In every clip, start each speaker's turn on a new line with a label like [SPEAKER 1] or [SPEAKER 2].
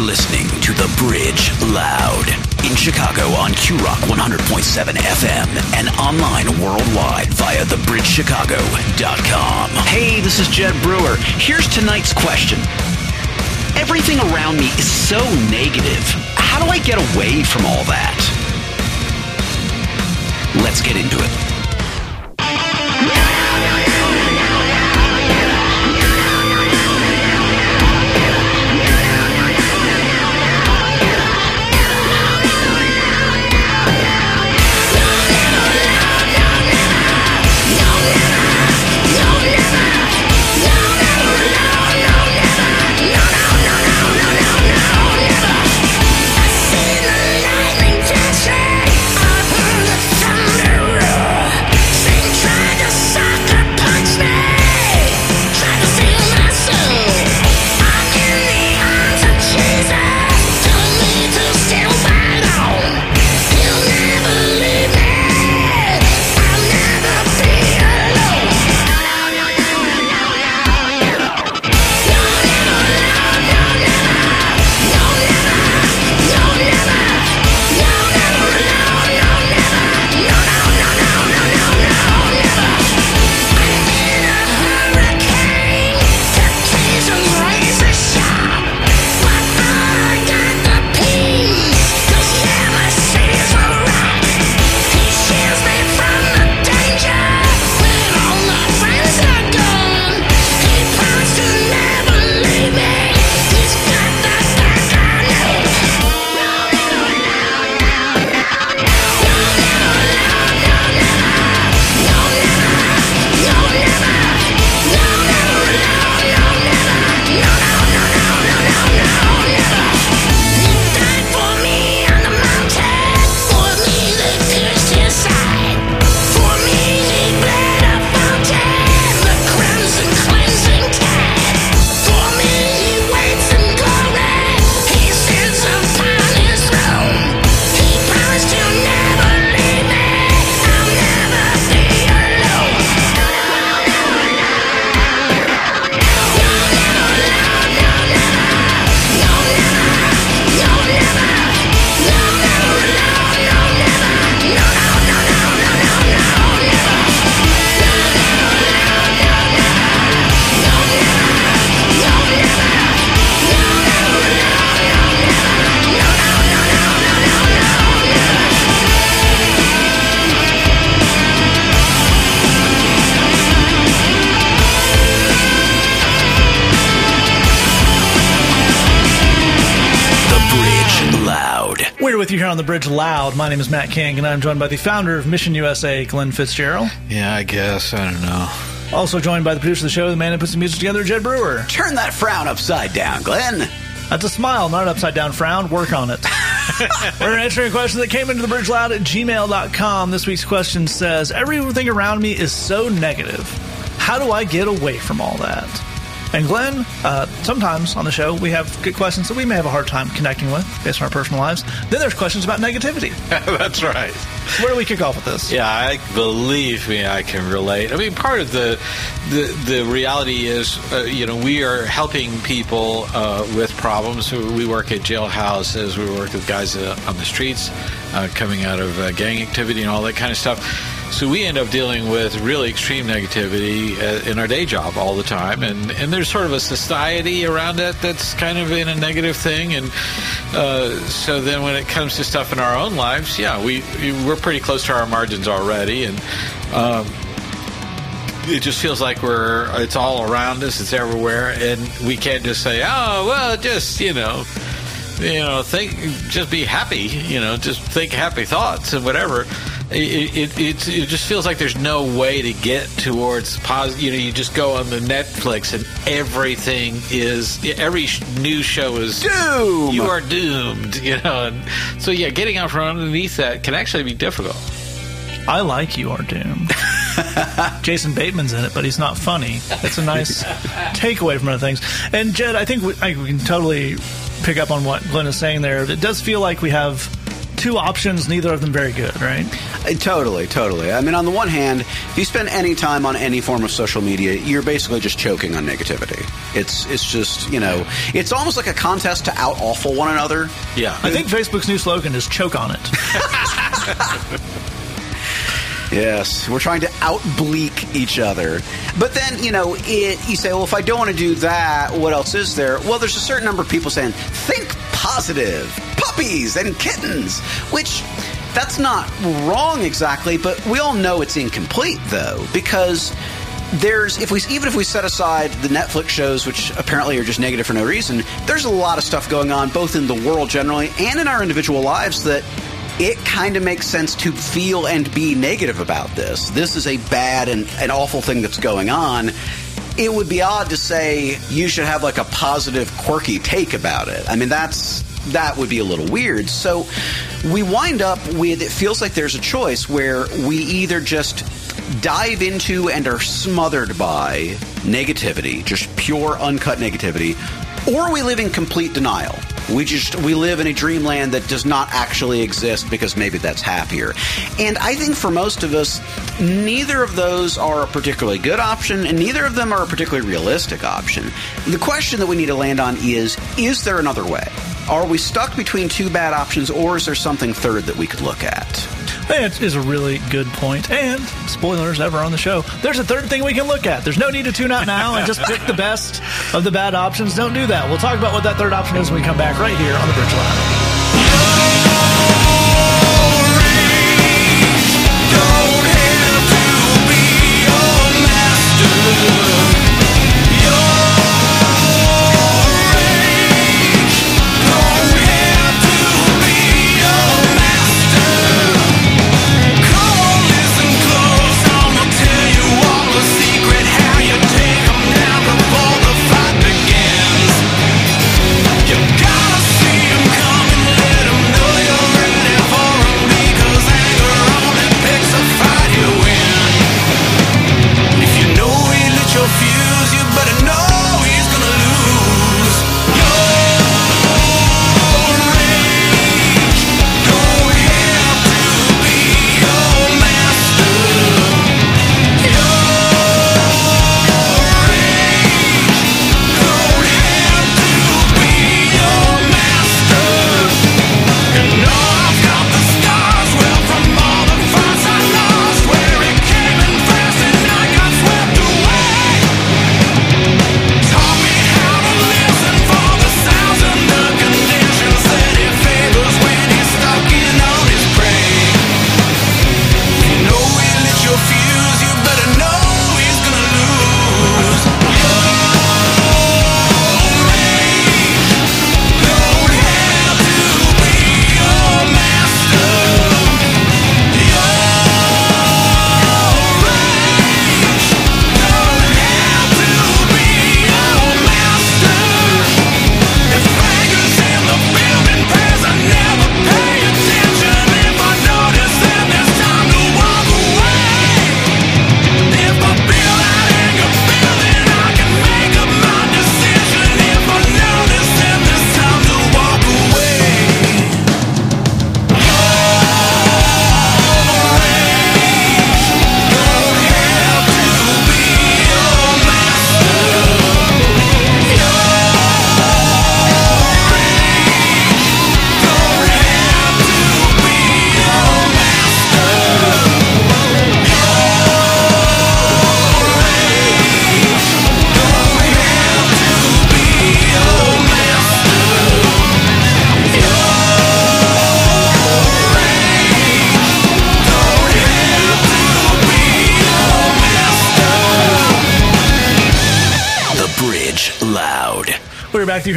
[SPEAKER 1] listening to The Bridge Loud in Chicago on Q Rock 100.7 FM and online worldwide via thebridgechicago.com. Hey, this is Jed Brewer. Here's tonight's question. Everything around me is so negative. How do I get away from all that? Let's get into it.
[SPEAKER 2] With you here on the Bridge Loud. My name is Matt King, and I'm joined by the founder of Mission USA, Glenn Fitzgerald.
[SPEAKER 3] Yeah, I guess. I don't know.
[SPEAKER 2] Also joined by the producer of the show, the man who puts the music together, Jed Brewer.
[SPEAKER 1] Turn that frown upside down, Glenn.
[SPEAKER 2] That's a smile, not an upside down frown. Work on it. We're answering a question that came into the bridge loud at gmail.com. This week's question says Everything around me is so negative. How do I get away from all that? And Glenn, uh, sometimes on the show we have good questions that we may have a hard time connecting with based on our personal lives. Then there's questions about negativity.
[SPEAKER 3] That's right.
[SPEAKER 2] Where do we kick off with this?
[SPEAKER 3] Yeah, I believe me, I can relate. I mean, part of the the, the reality is, uh, you know, we are helping people uh, with problems. We work at jailhouses. We work with guys uh, on the streets uh, coming out of uh, gang activity and all that kind of stuff. So we end up dealing with really extreme negativity uh, in our day job all the time, and and there's sort of a society around it that's kind of in a negative thing, and uh, so then when it comes to stuff in our own lives, yeah, we we're pretty close to our margins already, and. Um, it just feels like we're it's all around us. It's everywhere. And we can't just say oh well just you know you know think just be happy you know just think happy thoughts and whatever it, it, it, it, just feels like there's no way to get towards positive. You know, you just go on the Netflix and everything is every new show is
[SPEAKER 1] doom.
[SPEAKER 3] You are doomed. You know, and so yeah, getting out from underneath that can actually be difficult.
[SPEAKER 2] I like You Are Doomed. Jason Bateman's in it, but he's not funny. That's a nice takeaway from other things. And Jed, I think we, I, we can totally pick up on what Glenn is saying there. It does feel like we have
[SPEAKER 4] two options, neither of them very good, right?
[SPEAKER 5] Uh, Totally, totally. I mean, on the one hand, if you spend any time on any form of social media, you're basically just choking on negativity. It's it's just you know, it's almost like a contest to out awful one another.
[SPEAKER 3] Yeah.
[SPEAKER 4] I think Facebook's new slogan is choke on it.
[SPEAKER 5] Yes, we're trying to out bleak each other. But then, you know, it, you say, well, if I don't want to do that, what else is there? Well, there's a certain number of people saying, think positive, puppies and kittens, which that's not wrong exactly, but we all know it's incomplete, though, because there's if we even if we set aside the Netflix shows, which apparently are just negative for no reason, there's a lot of stuff going on both in the world generally and in our individual lives that it kind of makes sense to feel and be negative about this. This is a bad and an awful thing that's going on. It would be odd to say you should have like a positive, quirky take about it. I mean, that's that would be a little weird. So we wind up with it feels like there's a choice where we either just dive into and are smothered by negativity, just pure uncut negativity, or we live in complete denial. We just we live in a dreamland that does not actually exist because maybe that's happier. And I think for most of us, neither of those are a particularly good option, and neither of them are a particularly realistic option. The question that we need to land on is: Is there another way? Are we stuck between two bad options, or is there something third that we could look at?
[SPEAKER 4] That is a really good point. And spoilers ever on the show. There's a third thing we can look at. There's no need to tune out now and just pick the best of the bad options. Don't do that. We'll talk about what that third option is when we come back right here on the Bridge Ladder.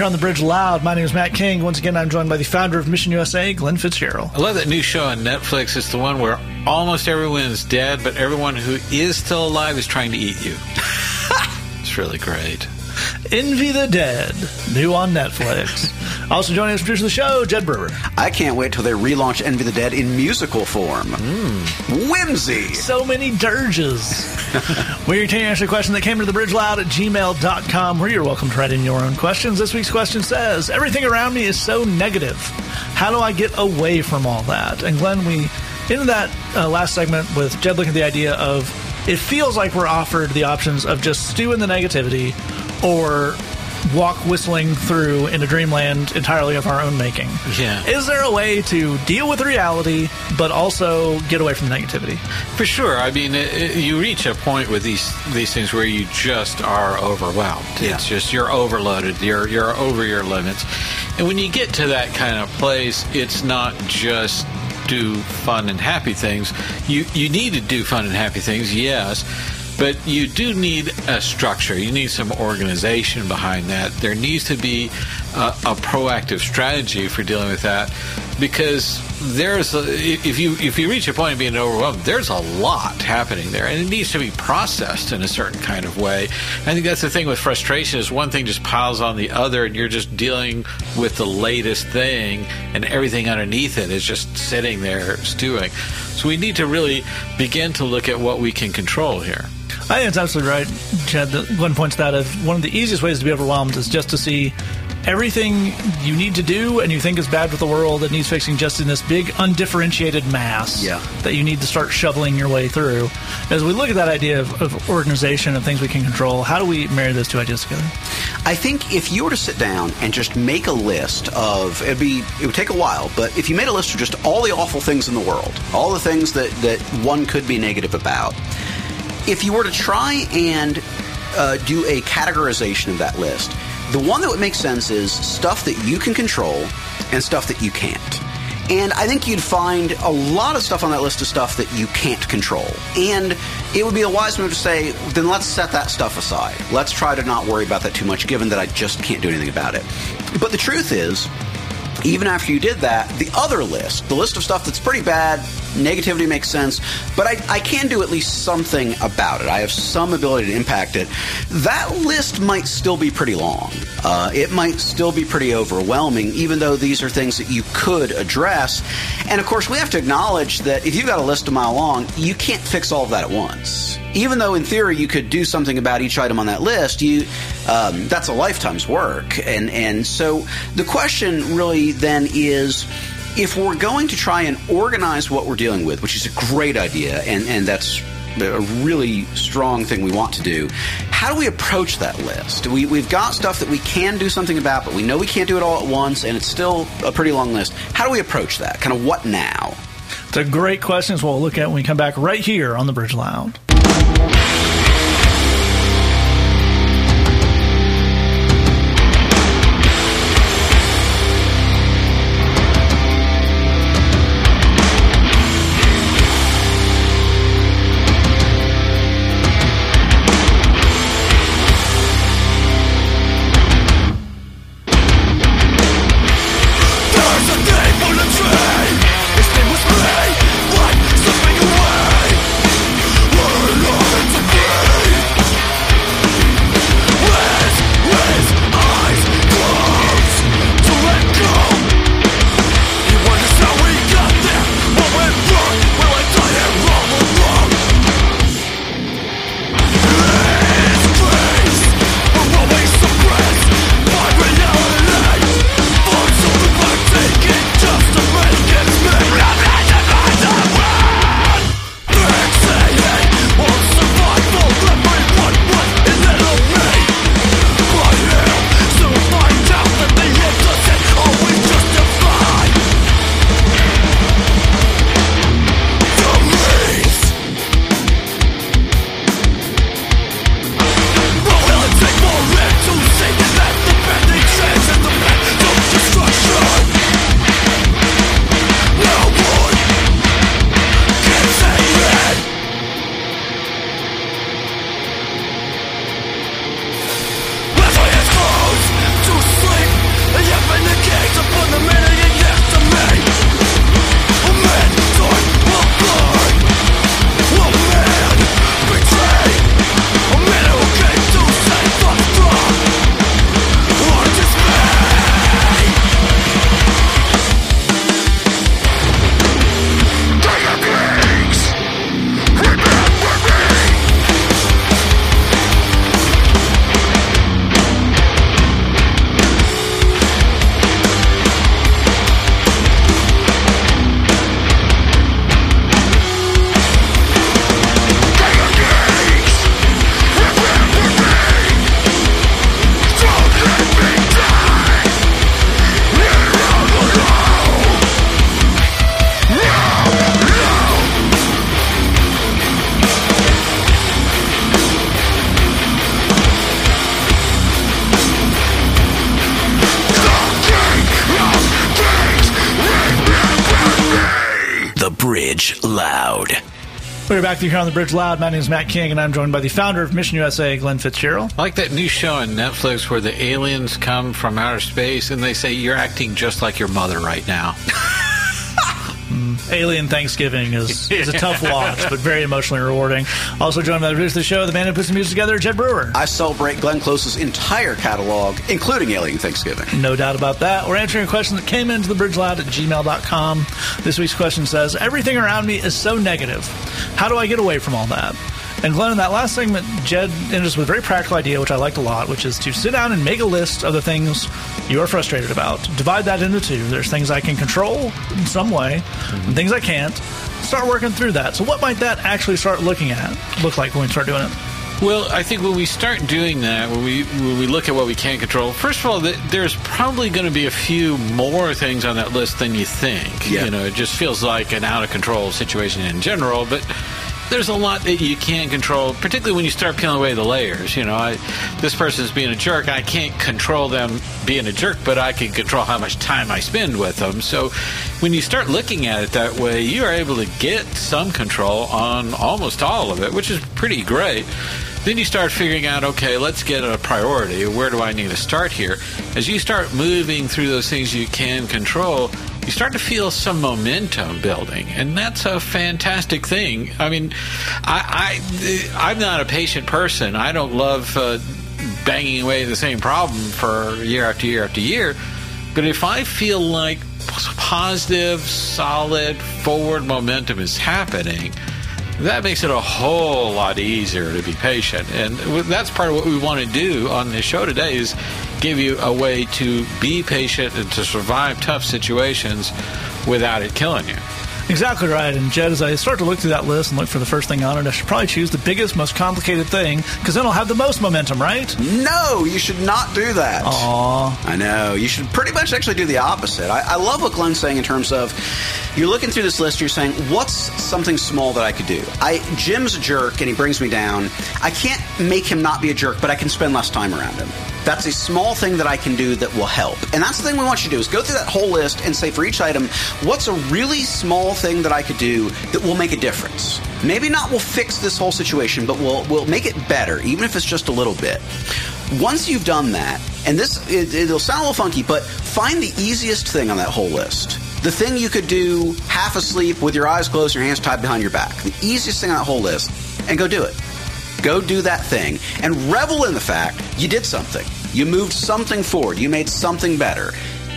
[SPEAKER 4] Here on the Bridge Loud. My name is Matt King. Once again, I'm joined by the founder of Mission USA, Glenn Fitzgerald.
[SPEAKER 3] I love that new show on Netflix. It's the one where almost everyone is dead, but everyone who is still alive is trying to eat you. it's really great.
[SPEAKER 4] Envy the Dead, new on Netflix. also joining us, producer of the show, Jed Brewer.
[SPEAKER 5] I can't wait till they relaunch Envy the Dead in musical form. Whimsy.
[SPEAKER 4] So many dirges. We're here to answer a question that came to the bridge loud at gmail.com where you're welcome to write in your own questions. This week's question says Everything around me is so negative.
[SPEAKER 2] How do I get away from all that? And Glenn, we into that uh, last segment with Jed looking at the idea of it feels like we're offered the options of just stew in the negativity or walk whistling through into dreamland entirely of our own making.
[SPEAKER 3] Yeah.
[SPEAKER 2] Is there a way to deal with reality but also get away from the negativity?
[SPEAKER 3] For sure. I mean, it, it- you reach a point with these these things where you just are overwhelmed.
[SPEAKER 5] Yeah.
[SPEAKER 3] It's just you're overloaded. You're you're over your limits. And when you get to that kind of place, it's not just do fun and happy things. You you need to do fun and happy things, yes. But you do need a structure. You need some organization behind that. There needs to be a, proactive strategy for dealing with that, because there's a, if you if you reach a point of being overwhelmed, there's a lot happening there, and it needs to be processed in a certain kind of way. I think that's the thing with frustration is one thing just piles on the other, and you're just dealing with the latest thing, and everything underneath it is just sitting there stewing. So we need to really begin to look at what we can control here.
[SPEAKER 2] I think it's absolutely right, Jed. Glenn points that as one of the easiest ways to be overwhelmed is just to see everything you need to do and you think is bad with the world that needs fixing just in this big undifferentiated mass
[SPEAKER 5] Yeah.
[SPEAKER 2] that you need to start shoveling your way through. As we look at that idea of, of organization and things we can control, how do we marry those two ideas together?
[SPEAKER 5] I think if you were to sit down and just make a list of it'd be it would take a while, but if you made a list of just all the awful things in the world, all the things that that one could be negative about, if you were to try and uh, do a categorization of that list, the one that would make sense is stuff that you can control and stuff that you can't. And I think you'd find a lot of stuff on that list of stuff that you can't control. And it would be a wise move to say, then let's set that stuff aside. Let's try to not worry about that too much, given that I just can't do anything about it. But the truth is, even after you did that, the other list, the list of stuff that's pretty bad, negativity makes sense, but I, I can do at least something about it. I have some ability to impact it. That list might still be pretty long. Uh, it might still be pretty overwhelming, even though these are things that you could address. And of course, we have to acknowledge that if you've got a list a mile long, you can't fix all of that at once even though in theory you could do something about each item on that list, you um, that's a lifetime's work. And and so the question really then is. If we're going to try and organize what we're dealing with, which is a great idea, and, and that's a really strong thing we want to do, how do we approach that list? We, we've got stuff that we can do something about, but we know we can't do it all at once, and it's still a pretty long list. How do we approach that? Kind of what now?
[SPEAKER 2] It's a great question. It's we'll look at when we come back right here on the Bridge Loud. We're back to you here on the Bridge Loud. My name is Matt King, and I'm joined by the founder of Mission USA, Glenn Fitzgerald.
[SPEAKER 3] I like that new show on Netflix where the aliens come from outer space and they say you're acting just like your mother right now. Mm.
[SPEAKER 2] Alien Thanksgiving is, is a tough watch, but very emotionally rewarding. Also joined by the producer of the show, the man who puts the music together, Jed Brewer.
[SPEAKER 5] I celebrate Glenn Close's entire catalog, including Alien Thanksgiving.
[SPEAKER 2] No doubt about that. We're answering a question that came into the bridge loud at gmail.com. This week's question says Everything around me is so negative. How do I get away from all that? And Glenn, in that last segment, Jed ended us with a very practical idea, which I liked a lot, which is to sit down and make a list of the things you are frustrated about. Divide that into two. There's things I can control in some way, mm-hmm. and things I can't. Start working through that. So, what might that actually start looking at look like when we start doing it?
[SPEAKER 3] Well, I think when we start doing that, when we when we look at what we can't control, first of all, th- there's probably going to be a few more things on that list than you think.
[SPEAKER 5] Yeah.
[SPEAKER 3] You know, it just feels like an out of control situation in general, but there's a lot that you can't control, particularly when you start peeling away the layers. You know, I, this person's being a jerk. I can't control them being a jerk, but I can control how much time I spend with them. So when you start looking at it that way, you are able to get some control on almost all of it, which is pretty great. Then you start figuring out, okay, let's get a priority. Where do I need to start here? As you start moving through those things you can control, you start to feel some momentum building, and that's a fantastic thing. I mean, I, I I'm not a patient person. I don't love uh, banging away the same problem for year after year after year. But if I feel like positive, solid, forward momentum is happening, that makes it a whole lot easier to be patient. And that's part of what we want to do on this show today is give you a way to be patient and to survive tough situations without it killing you.
[SPEAKER 2] Exactly right. And Jed, as I start to look through that list and look for the first thing on it, I should probably choose the biggest, most complicated thing because then I'll have the most momentum, right?
[SPEAKER 5] No, you should not do that.
[SPEAKER 2] Aw.
[SPEAKER 5] I know. You should pretty much actually do the opposite. I, I love what Glenn's saying in terms of you're looking through this list, you're saying, what's something small that I could do? I Jim's a jerk and he brings me down. I can't make him not be a jerk, but I can spend less time around him. That's a small thing that I can do that will help. And that's the thing we want you to do is go through that whole list and say for each item, what's a really small thing that I could do that will make a difference? Maybe not will fix this whole situation, but will will make it better, even if it's just a little bit. Once you've done that, and this it, it'll sound a little funky, but find the easiest thing on that whole list. The thing you could do half asleep with your eyes closed, your hands tied behind your back. The easiest thing on that whole list, and go do it. Go do that thing and revel in the fact you did something. You moved something forward. You made something better.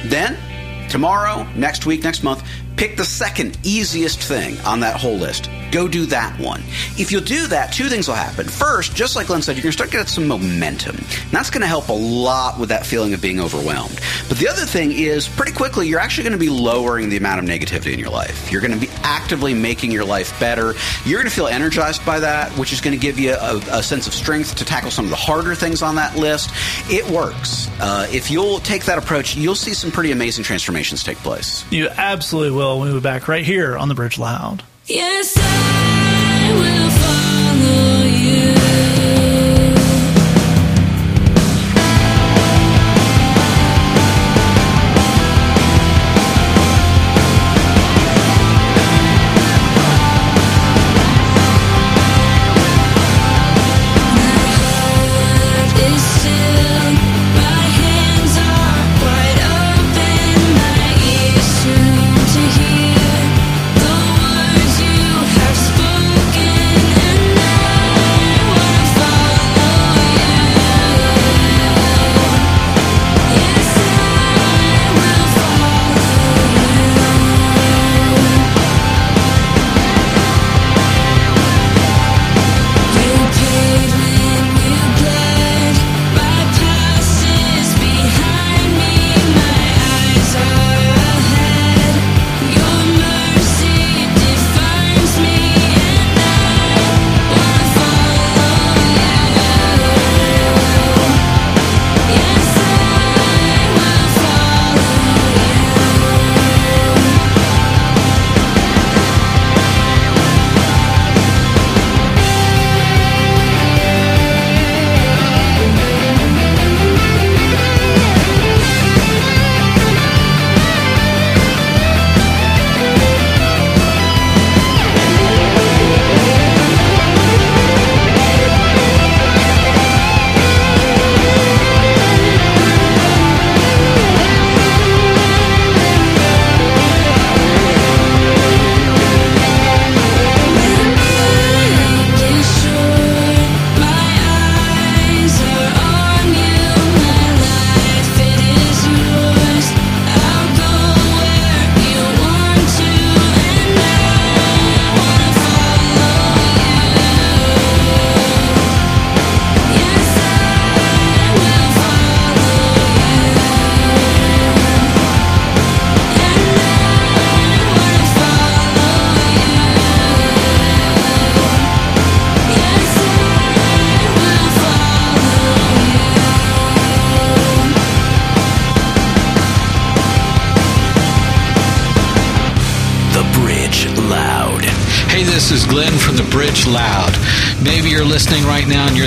[SPEAKER 5] Then, tomorrow, next week, next month, pick the second easiest thing on that whole list. Go do that one. If you'll do that, two things will happen. First, just like Glenn said, you're going to start getting some momentum. And that's going to help a lot with that feeling of being overwhelmed. But the other thing is, pretty quickly, you're actually going to be lowering the amount of negativity in your life. You're going to be actively making your life better. You're going to feel energized by that, which is going to give you a, a sense of strength to tackle some of the harder things on that list. It works. Uh, if you'll take that approach, you'll see some pretty amazing transformations take place.
[SPEAKER 2] You absolutely will. We'll be back right here on the Bridge Loud.
[SPEAKER 6] Yes, I will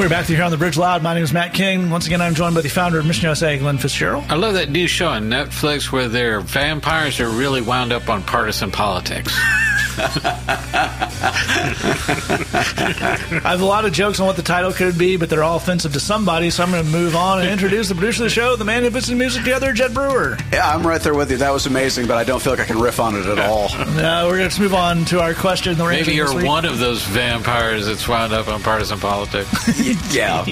[SPEAKER 2] We're back to here on the Bridge Loud. My name is Matt King. Once again, I'm joined by the founder of Mission USA, Glenn Fitzgerald.
[SPEAKER 3] I love that new show on Netflix where their vampires are really wound up on partisan politics.
[SPEAKER 2] I have a lot of jokes on what the title could be, but they're all offensive to somebody, so I'm going to move on and introduce the producer of the show, the man who puts the music together, Jed Brewer.
[SPEAKER 5] Yeah, I'm right there with you. That was amazing, but I don't feel like I can riff on it at all.
[SPEAKER 2] Now we're going to move on to our question. The
[SPEAKER 3] Maybe you're one of those vampires that's wound up on partisan politics.
[SPEAKER 5] yeah.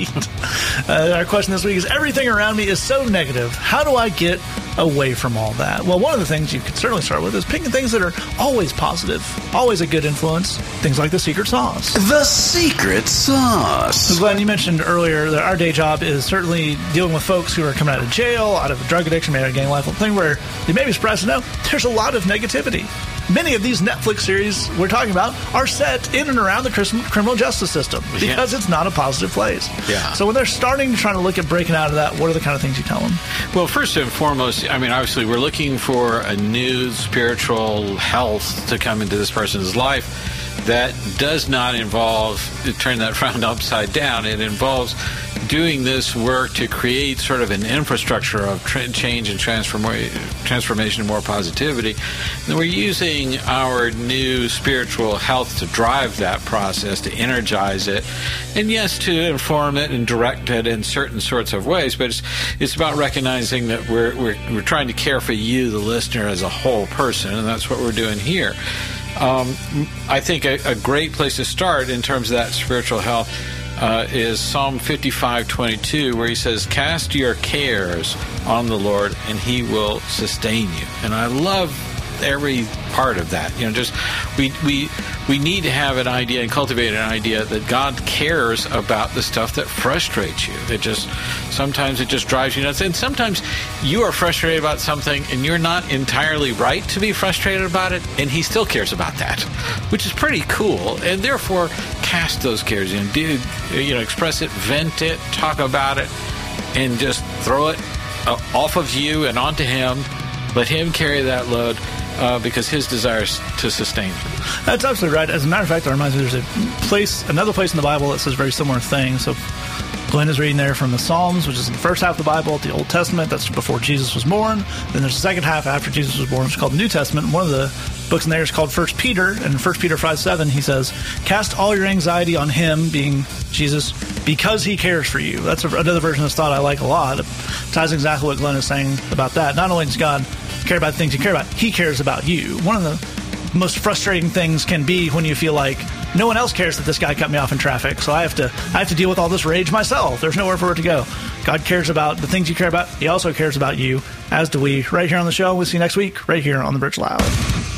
[SPEAKER 2] Uh, our question this week is Everything around me is so negative. How do I get away from all that? Well, one of the things you could certainly start with is picking things that are always positive, always a good influence. Things like the secret sauce.
[SPEAKER 5] The secret sauce.
[SPEAKER 2] Glenn, you mentioned earlier that our day job is certainly dealing with folks who are coming out of jail, out of a drug addiction, maybe out of gang life, a thing where you may be surprised to know there's a lot of negativity. Many of these Netflix series we're talking about are set in and around the criminal justice system because it's not a positive place.
[SPEAKER 3] Yeah.
[SPEAKER 2] So when they're starting to try to look at breaking out of that, what are the kind of things you tell them?
[SPEAKER 3] Well, first and foremost, I mean, obviously, we're looking for a new spiritual health to come into this person's life that does not involve turn that frown upside down. It involves doing this work to create sort of an infrastructure of tra- change and transform- transformation and more positivity. And we're using our new spiritual health to drive that process, to energize it, and yes, to inform it and direct it in certain sorts of ways. But it's, it's about recognizing that we're, we're, we're trying to care for you, the listener, as a whole person, and that's what we're doing here. Um, I think a, a great place to start in terms of that spiritual health uh, is Psalm 55:22, where he says, "Cast your cares on the Lord, and He will sustain you." And I love every part of that. You know, just we we we need to have an idea and cultivate an idea that God cares about the stuff that frustrates you. It just sometimes it just drives you nuts, and sometimes you are frustrated about something and you're not entirely right to be frustrated about it, and He still cares about that, which is pretty cool. And therefore, cast those cares in, do you know, express it, vent it, talk about it, and just throw it uh, off of you and onto Him. Let Him carry that load uh, because His desire is to sustain.
[SPEAKER 2] That's absolutely right. As a matter of fact, it reminds me there's a place, another place in the Bible that says very similar things. So Glenn is reading there from the Psalms, which is the first half of the Bible, the Old Testament. That's before Jesus was born. Then there's the second half after Jesus was born, which is called the New Testament. One of the books in there is called First Peter, and in First Peter five seven, he says, "Cast all your anxiety on Him, being Jesus, because He cares for you." That's another version of this thought I like a lot. It ties exactly what Glenn is saying about that. Not only does God care about the things you care about, He cares about you. One of the most frustrating things can be when you feel like no one else cares that this guy cut me off in traffic, so I have to I have to deal with all this rage myself. There's nowhere for it to go. God cares about the things you care about. He also cares about you, as do we. Right here on the show. We'll see you next week, right here on the Bridge Loud.